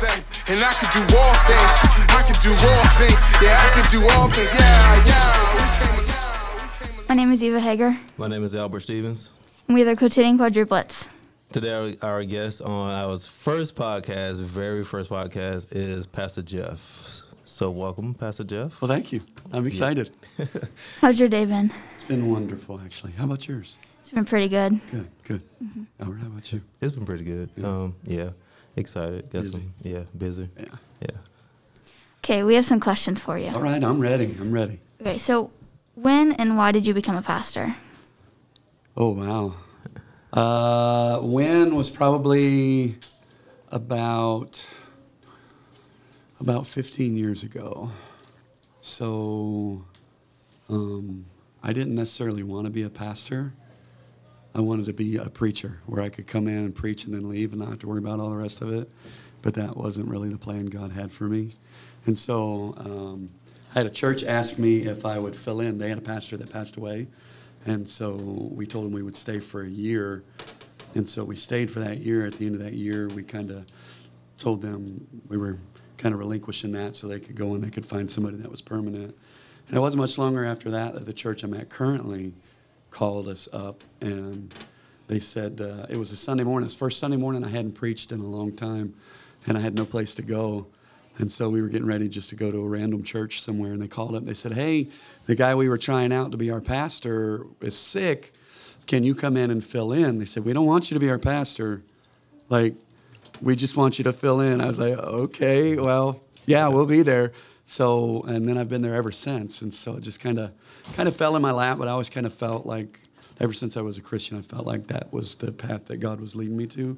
And I can do all things. I can do all things. Yeah, I can do all things. Yeah, yeah. My name is Eva Hager. My name is Albert Stephens. And we are the quotidian quadruplets. Today, our guest on our first podcast, very first podcast, is Pastor Jeff. So, welcome, Pastor Jeff. Well, thank you. I'm excited. Yeah. How's your day been? It's been wonderful, actually. How about yours? It's been pretty good. Good, good. Mm-hmm. Albert, how about you? It's been pretty good. Yeah. Um, yeah excited. Got busy. some, yeah, busy. Yeah. Yeah. Okay, we have some questions for you. All right, I'm ready. I'm ready. Okay, so when and why did you become a pastor? Oh, wow. Uh, when was probably about about 15 years ago. So um, I didn't necessarily want to be a pastor. I wanted to be a preacher where I could come in and preach and then leave and not have to worry about all the rest of it. But that wasn't really the plan God had for me. And so um, I had a church ask me if I would fill in. They had a pastor that passed away. And so we told him we would stay for a year. And so we stayed for that year. At the end of that year, we kind of told them we were kind of relinquishing that so they could go and they could find somebody that was permanent. And it wasn't much longer after that that the church I'm at currently called us up and they said uh, it was a Sunday morning. It's first Sunday morning I hadn't preached in a long time, and I had no place to go. And so we were getting ready just to go to a random church somewhere, and they called up. They said, "Hey, the guy we were trying out to be our pastor is sick. Can you come in and fill in?" They said, "We don't want you to be our pastor. Like, we just want you to fill in." I was like, "Okay, well, yeah, we'll be there." So, and then I've been there ever since. And so it just kind of, kind of fell in my lap. But I always kind of felt like, ever since I was a Christian, I felt like that was the path that God was leading me to.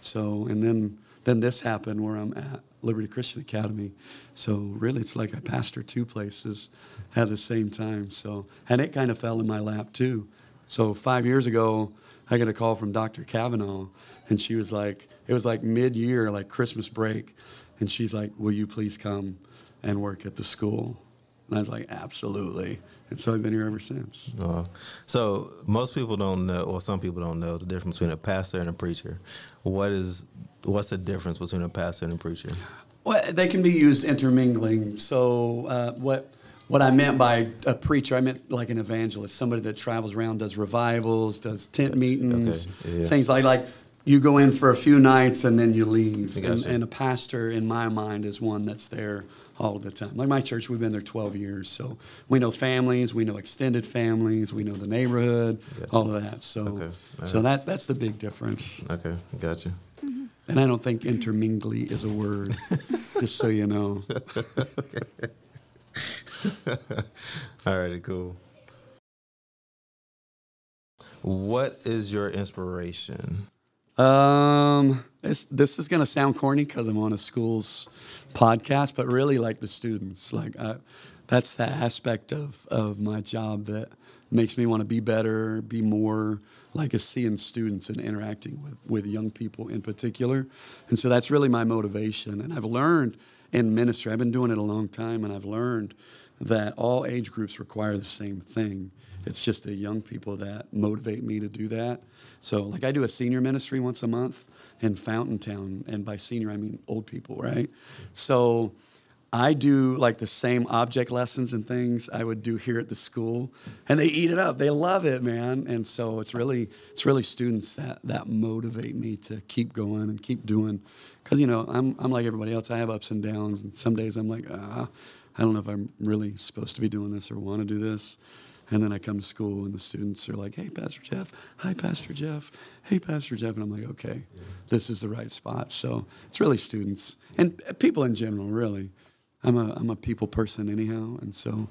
So, and then, then this happened where I'm at Liberty Christian Academy. So really, it's like I pastor two places at the same time. So, and it kind of fell in my lap too. So five years ago, I got a call from Dr. Kavanaugh, and she was like, it was like mid-year, like Christmas break, and she's like, "Will you please come?" And work at the school. And I was like, absolutely. And so I've been here ever since. Uh, so most people don't know, or some people don't know, the difference between a pastor and a preacher. What is what's the difference between a pastor and a preacher? Well, they can be used intermingling. So uh, what what I meant by a preacher, I meant like an evangelist, somebody that travels around, does revivals, does tent meetings, okay. yeah. things like like you go in for a few nights and then you leave. And, and, a pastor, in my mind, is one that's there all the time. Like my church, we've been there 12 years, so we know families, we know extended families, we know the neighborhood, gotcha. all of that. So, okay. so that's that's the big difference. Okay, gotcha. Mm-hmm. And I don't think intermingly is a word, just so you know. all righty, cool. What is your inspiration? Um, this is going to sound corny because I'm on a school's podcast, but really like the students. Like I, that's the aspect of, of my job that makes me want to be better, be more like a seeing students and interacting with, with young people in particular. And so that's really my motivation. And I've learned in ministry, I've been doing it a long time, and I've learned that all age groups require the same thing. It's just the young people that motivate me to do that. So, like, I do a senior ministry once a month in Fountaintown, and by senior, I mean old people, right? So, I do like the same object lessons and things I would do here at the school, and they eat it up. They love it, man. And so it's really it's really students that that motivate me to keep going and keep doing, because you know I'm I'm like everybody else. I have ups and downs, and some days I'm like ah, I don't know if I'm really supposed to be doing this or want to do this. And then I come to school and the students are like, hey, Pastor Jeff. Hi, Pastor Jeff. Hey, Pastor Jeff. And I'm like, okay, this is the right spot. So it's really students and people in general, really. I'm a, I'm a people person anyhow. And so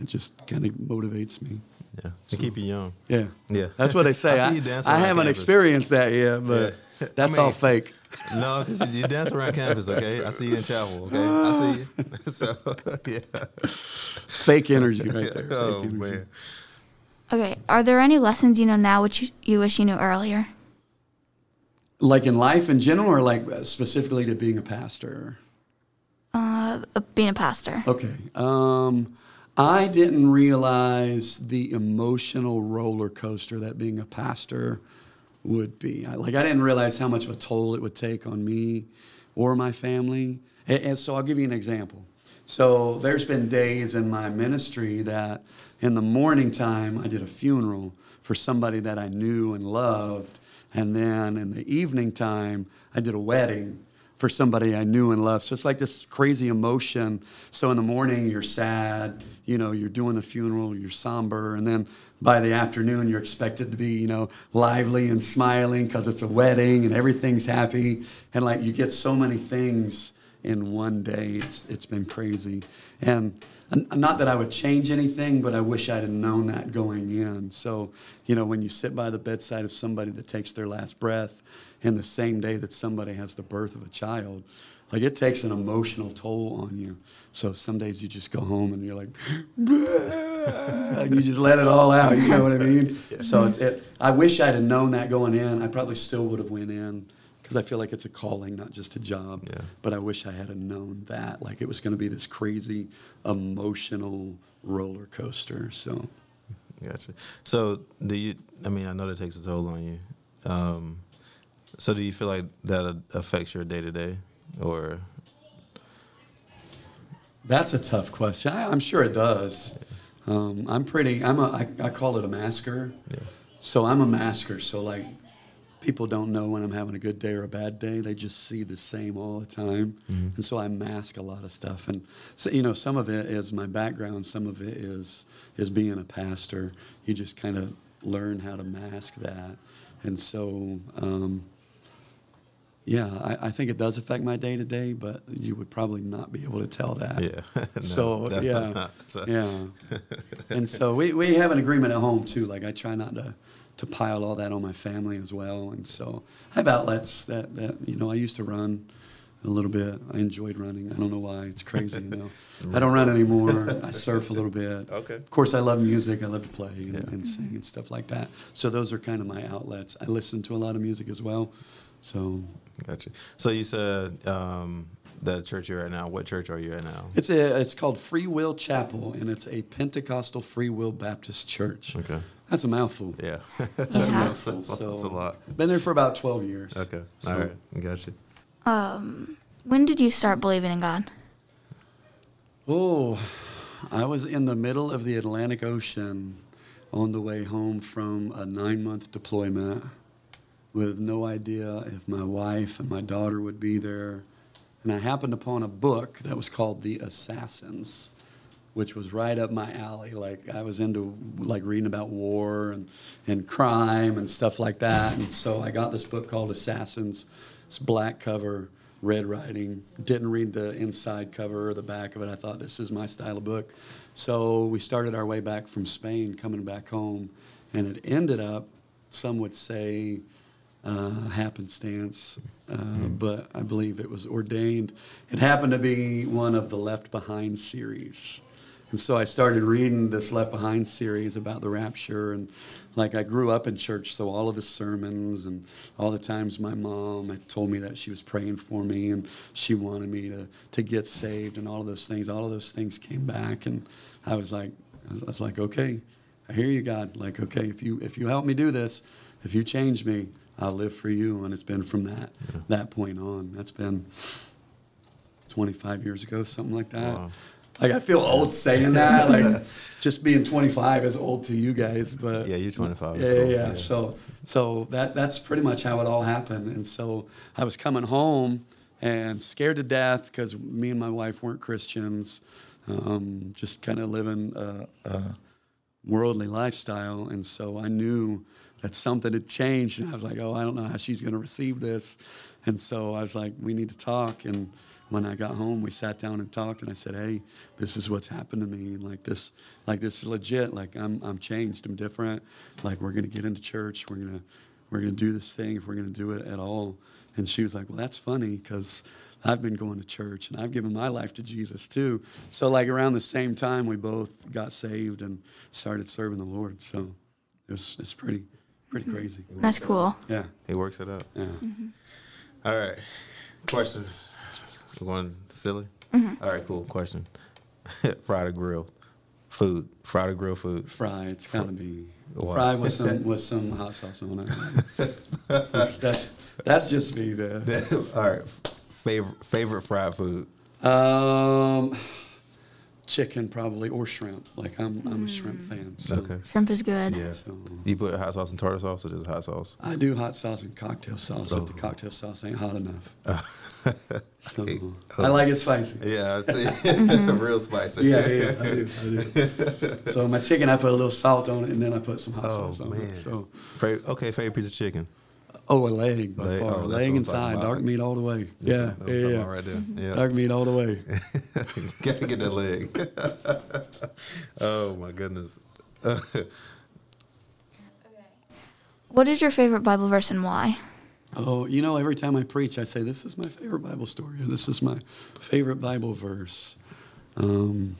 it just kind of motivates me. Yeah, to so, keep you young. Yeah, yeah. That's what they say. I, I, I haven't campus. experienced that yet, but yeah. that's I mean, all fake. No, because you, dance around campus. Okay, I see you in chapel. Okay, I see you. so yeah, fake energy right there. oh energy. man. Okay, are there any lessons you know now which you, you wish you knew earlier? Like in life in general, or like specifically to being a pastor? Uh, being a pastor. Okay. Um, I didn't realize the emotional roller coaster that being a pastor would be. I, like I didn't realize how much of a toll it would take on me or my family. And, and so I'll give you an example. So there's been days in my ministry that in the morning time I did a funeral for somebody that I knew and loved. And then in the evening time, I did a wedding for somebody I knew and loved. So it's like this crazy emotion. So in the morning, you're sad, you know, you're doing the funeral, you're somber. And then by the afternoon, you're expected to be, you know, lively and smiling because it's a wedding and everything's happy. And like you get so many things in one day. It's, it's been crazy. And not that I would change anything, but I wish I'd have known that going in. So, you know, when you sit by the bedside of somebody that takes their last breath in the same day that somebody has the birth of a child, like it takes an emotional toll on you. So some days you just go home and you're like, and you just let it all out. You know what I mean? So it's, it, I wish I'd have known that going in. I probably still would have went in because I feel like it's a calling, not just a job. Yeah. But I wish I had known that, like it was going to be this crazy emotional roller coaster. So, Gotcha. So, do you? I mean, I know that takes a toll on you. Um, so, do you feel like that affects your day to day, or? That's a tough question. I, am sure it does. Um, I'm pretty. I'm a. I, I call it a masker. Yeah. So I'm a masker. So like people don't know when I'm having a good day or a bad day. They just see the same all the time. Mm-hmm. And so I mask a lot of stuff. And so, you know, some of it is my background, some of it is is being a pastor. You just kind of learn how to mask that. And so, um, yeah, I, I, think it does affect my day to day, but you would probably not be able to tell that. Yeah. no, so yeah, so. yeah. and so we, we have an agreement at home too. Like I try not to to pile all that on my family as well. And so I have outlets that, that you know, I used to run a little bit. I enjoyed running. I don't know why. It's crazy, you know. I don't run anymore. I surf a little bit. Okay. Of course, I love music. I love to play and, Yeah. and sing and stuff like that. So those are kind of my outlets. I listen to a lot of music as well. So Gotcha. So you said um, the church you're at now. What church are you at now? it's a it's called Free Will Chapel, and it's a Pentecostal Free Will Baptist church. Okay. That's a mouthful. Yeah. That's a Yeah. mouthful. That's a lot. Been there for about twelve years. Okay. So- All right. Gotcha. Um, when did you start believing in God? Oh, I was in the middle of the Atlantic Ocean on the way home from a nine month deployment with no idea if my wife and my daughter would be there. And I happened upon a book that was called The Assassins, which was right up my alley. Like I was into like reading about war and, and crime and stuff like that. And so I got this book called Assassins. It's black cover, red writing. Didn't read the inside cover or the back of it. I thought this is my style of book. So we started our way back from Spain, coming back home, and it ended up, some would say, uh, happenstance, uh, but I believe it was ordained. It happened to be one of the Left Behind series. And so I started reading this Left Behind series about the rapture. And like I grew up in church, so all of the sermons and all the times my mom had told me that she was praying for me and she wanted me to, to get saved and all of those things, all of those things came back. And I was like, I was, I was like, okay, I hear you, God. Like, okay, if you if you help me do this, if you change me, I'll live for you. And it's been from that that point on. That's been 25 years ago, something like that. Wow. Like I feel old saying that. Like just being 25 is old to you guys, but Yeah, you're 25. Yeah, yeah, yeah. So so that that's pretty much how it all happened. And so I was coming home and scared to death because me and my wife weren't Christians, um, just kind of living a, a worldly lifestyle. And so I knew that something had changed. And I was like, oh, I don't know how she's going to receive this. And so I was like, we need to talk. And when I got home, we sat down and talked. And I said, hey, this is what's happened to me. Like this, like this is legit. Like I'm, I'm changed. I'm different. Like we're going to get into church. We're going to, we're going to do this thing if we're going to do it at all. And she was like, well, that's funny because I've been going to church and I've given my life to Jesus too. So like around the same time, we both got saved and started serving the Lord. So it was, it's pretty, pretty mm-hmm. crazy. That's cool. Yeah. He works it out. Yeah. Mm-hmm. All right. Question. We're going silly? Mm-hmm. All right, cool. Question. Fried or grilled? Food. Fried or grilled food? Fry, it's gotta be Why? fried with some with some hot sauce on it. that's that's just me. The All right. favorite favorite fried food. Um, chicken probably or shrimp. Like I'm I'm a shrimp mm. fan. So, Okay. Shrimp is good. Yeah. So uh, You put hot sauce and tartar sauce or just hot sauce? I do hot sauce and cocktail sauce if the Oh. cocktail sauce ain't hot enough. So, Okay. I like it spicy. Yeah, I see. Mm-hmm. Real spicy. Yeah, yeah, I do, I do. So my chicken, I put a little salt on it, and then I put some hot Oh sauce on man. it. So, Favorite- okay, favorite piece of chicken. Oh, a leg by Leg- far, oh, leg what and thigh, dark meat all the way. That's Yeah, what I'm yeah, yeah. about right there. Yeah. Dark meat all the way. Gotta get that leg. oh my goodness. Okay. What is your favorite Bible verse and why? Oh, you know, every time I preach, I say, This is my favorite Bible story, or this is my favorite Bible verse. Um,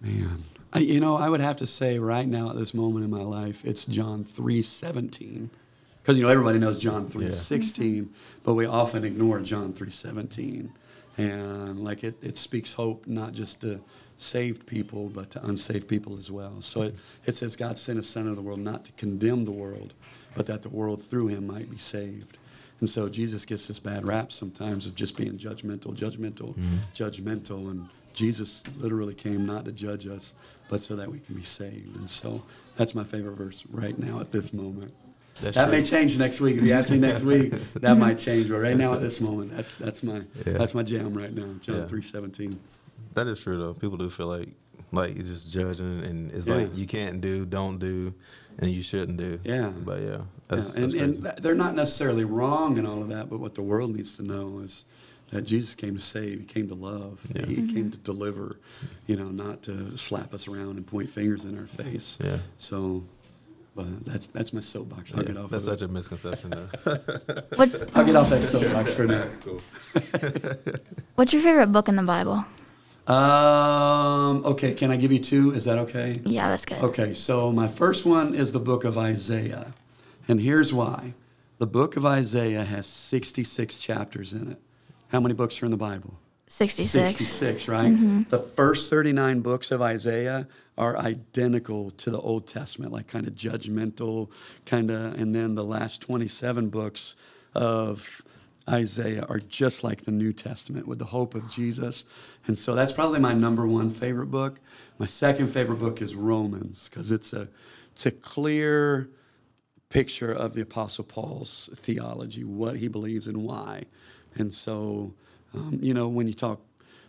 man, I, you know, I would have to say right now at this moment in my life, it's John 3 17. Because, you know, everybody knows John 3 16, but we often ignore John three seventeen, And like it, it speaks hope not just to saved people, but to unsaved people as well. So it, it says God sent his son into the world not to condemn the world, but that the world through him might be saved. And so Jesus gets this bad rap sometimes of just being judgmental, judgmental, mm-hmm. judgmental. And Jesus literally came not to judge us, but so that we can be saved. And so that's my favorite verse right now at this moment. That's that true. may change next week. If you ask me next week, that might change. But right now at this moment, that's that's my Yeah. that's my jam right now. John Yeah. three seventeen. That is true though. People do feel like like it's just judging and it's Yeah. like you can't do, don't do, and you shouldn't do. Yeah. But yeah, that's, Yeah, and, that's and crazy. th- they're not necessarily wrong and all of that, but what the world needs to know is that Jesus came to save, he came to love, Yeah. he came mm-hmm. to deliver, you know, not to slap us around and point fingers in our face. Yeah. So, but that's that's my soapbox. I'll Yeah, get off. that's of such it. a misconception though. What I'll get off that soapbox for now. Cool. What's your favorite book in the Bible? Um, okay, can I give you two? Is that okay? Yeah, that's good. Okay, so my first one is the book of Isaiah. And here's why. The book of Isaiah has 66 chapters in it. How many books are in the Bible? 66. 66, right? Mm-hmm. The first 39 books of Isaiah are identical to the Old Testament, like kind of judgmental, kind of, and then the last 27 books of Isaiah are just like the New Testament with the hope of Jesus. And so that's probably my number one favorite book. My second favorite book is Romans because it's a, it's a clear, picture of the Apostle Paul's theology, what he believes and why. And so, um, you know, when you talk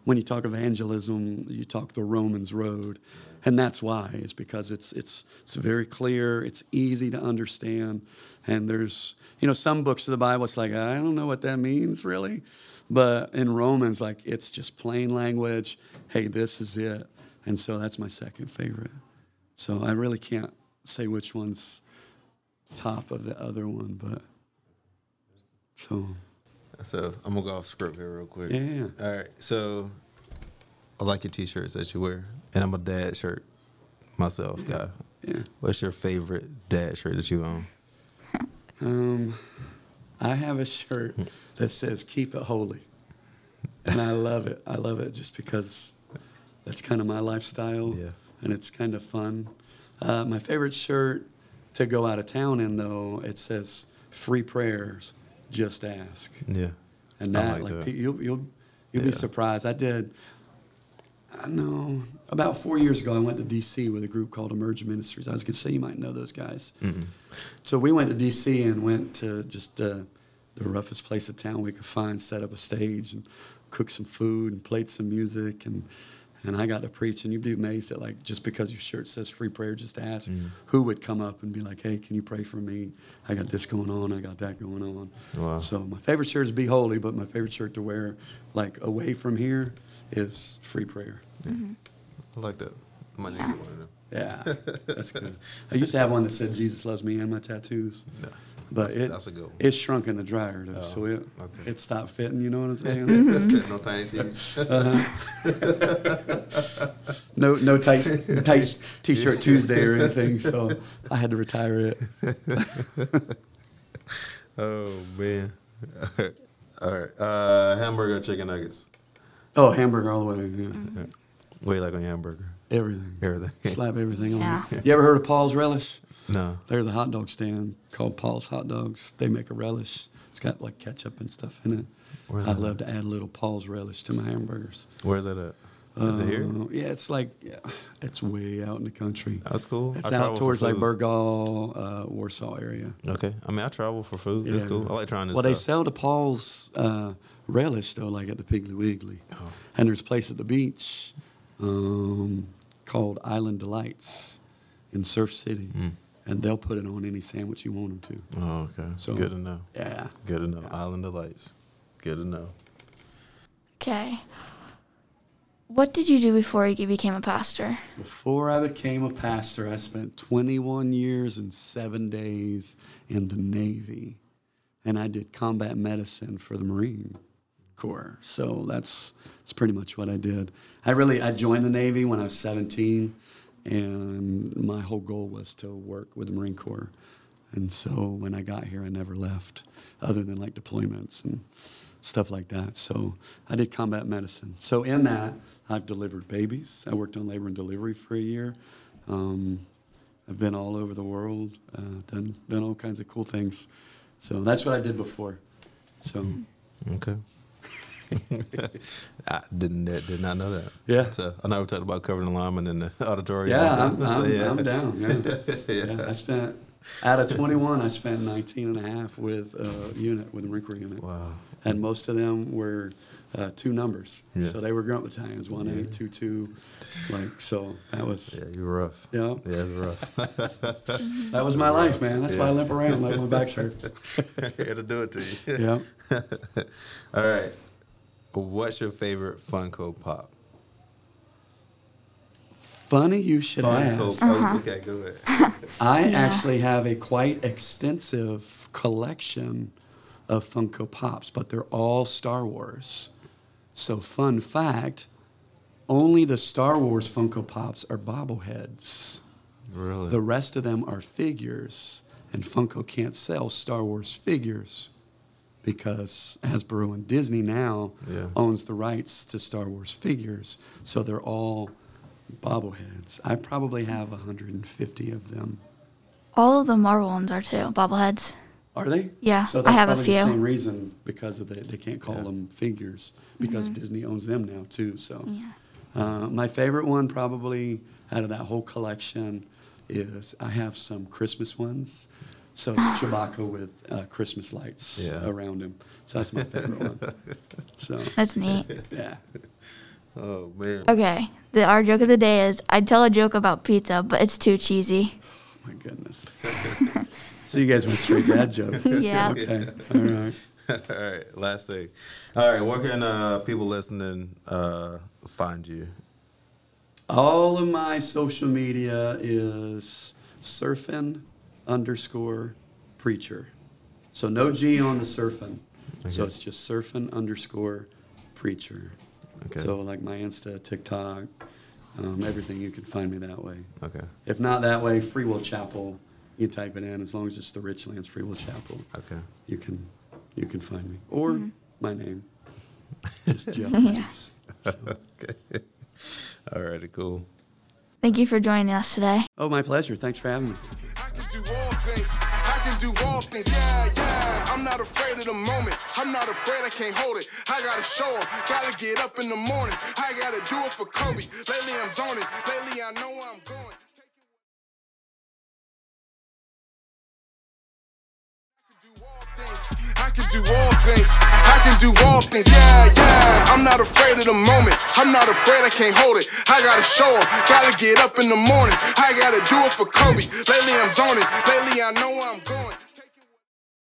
when you talk evangelism, you talk the Romans road, and that's why. It's because it's it's it's very clear, it's easy to understand, and there's you know some books of the Bible. It's like I don't know what that means really, but in Romans, like it's just plain language. Hey, this is it, and so that's my second favorite. So I really can't say which one's top of the other one, but so so I'm gonna go off script here real quick. Yeah, yeah. All right. So I like your t-shirts that you wear, and I'm a dad shirt myself guy. yeah. What's your favorite dad shirt that you own? Um, I have a shirt that says "Keep it holy," and I love it. I love it just because that's kind of my lifestyle, Yeah. and it's kind of fun. Uh, my favorite shirt to go out of town in, though, it says "Free prayers, just ask." Yeah. And that, like like, that. pe- you'll you'll you'll Yeah. be surprised. I did. I know about four years ago, I went to DC with a group called Emerge Ministries. I was gonna say you might know those guys. So we went to DC and went to just uh, the roughest place of town we could find, set up a stage and cooked some food and played some music and. And I got to preach, and you'd be amazed at like just because your shirt says "free prayer," just ask mm-hmm. who would come up and be like, "Hey, can you pray for me? I got this going on. I got that going on." Wow. So my favorite shirt is "Be Holy," but my favorite shirt to wear, like away from here, is "Free Prayer." Mm-hmm. Mm-hmm. I like that. I might need to get one of them. Yeah, that's good. I used to have one that said "Jesus loves me" and my tattoos, No. But That's- it, that's a good one. It's shrunk in the dryer though, so it okay. it stopped fitting. You know what I'm saying? no tiny tees. no no tight tight t-shirt Tuesday or anything, so I had to retire it. oh man. All right. Uh, hamburger, or chicken nuggets. Oh, hamburger all the way. Yeah. What do you like on your hamburger? Everything. Everything. Slap everything on. Yeah. it. You ever heard of Paul's Relish? No. There's a hot dog stand called Paul's Hot Dogs. They make a relish It's got like ketchup and stuff in it. Where's I love to add a little Paul's relish to my hamburgers. Where's that at? Is it here? Uh, Yeah, it's like yeah, it's way out in the country. That's cool. It's I out towards like food. Burgaw, uh, Warsaw area. Okay. I mean, I travel for food. It's cool. I like trying this Well, they sell the Paul's uh, relish though, like at the Piggly Wiggly. Oh. And there's a place at the beach um, called Island Delights in Surf City, Mm. And they'll put it on any sandwich you want them to. Oh, okay. So- Good to know. Yeah. Good to know. Island of Lights. Good to know. Okay. What did you do before you became a pastor? Before I became a pastor, I spent 21 years and seven days in the Navy, and I did combat medicine for the Marine Corps. So that's that's pretty much what I did. I really I joined the Navy when I was 17, and my whole goal was to work with the Marine Corps. And so when I got here, I never left, other than like deployments and stuff like that. So I did combat medicine. So in that, I've delivered babies. I worked on labor and delivery for a year. Um, I've been all over the world, uh, done done all kinds of cool things. So that's what I did before. So Okay. I didn't did not know that. Yeah. So I know we talked about covering the lineman in the auditorium. yeah, I'm, I'm, yeah. I'm down. Yeah. yeah. I spent out of 21, I spent 19 and a half with a unit with a Marine Corps unit. Wow. and most of them were uh, two numbers. Yeah. So they were grunt battalions, one eight, two two, like so. That was Yeah, you were rough. Yeah. Yeah, it was rough. that was my life, man. That's why I limp around like my back's hurt. It'll do it to you. Yeah. All right. What's your favorite Funko Pop? Funny you should Funko. ask. Oh, okay, go ahead. I Yeah. actually have a quite extensive collection of Funko Pops, but they're all Star Wars. So, fun fact only the Star Wars Funko Pops are bobbleheads. Really? The rest of them are figures, and Funko can't sell Star Wars figures because Hasbro and Disney now Yeah. owns the rights to Star Wars figures, so they're all bobbleheads. I probably have 150 of them. All of the Marvel ones are too bobbleheads. Are they? Yeah, So I that's have a probably few. the same reason because of the, they can't call them figures because Mm-hmm. Disney owns them now too. So, uh, my favorite one probably out of that whole collection is I have some Christmas ones. So it's Chewbacca with uh, Christmas lights Yeah. around him. So that's my favorite one. So That's neat. yeah, oh man. Okay. The our joke of the day is I'd tell a joke about pizza, but it's too cheesy. Oh my goodness. so you guys went straight dad joke. Yeah. Okay. All right. All right, last thing. All right, where can uh, people listening uh, find you? All of my social media is surfing underscore preacher. So no G on the surfing. So it's just surfing underscore preacher. Okay. So like my Insta, TikTok, um, everything you can find me that way. Okay. If not that way, Free Will Chapel. You can type it in as long as it's the Richlands Free Will Chapel. Okay. You can you can find me or my name. Just Jeff. Yeah. Banks. Okay. All righty, cool. Thank you for joining us today. Oh, my pleasure. Thanks for having me. Can do all things. Yeah, yeah. I'm not afraid of the moment. I'm not afraid I can't hold it. I gotta show 'em. Gotta get up in the morning. I gotta do it for Kobe. Lately I'm zoning. Lately I know where I'm going. Can do all things. I can do all things. Yeah, yeah. I'm not afraid of the moment. I'm not afraid I can't hold it. I gotta show 'em. Gotta get up in the morning. I gotta do it for Kobe. Lately I'm zoning. Lately I know I'm going.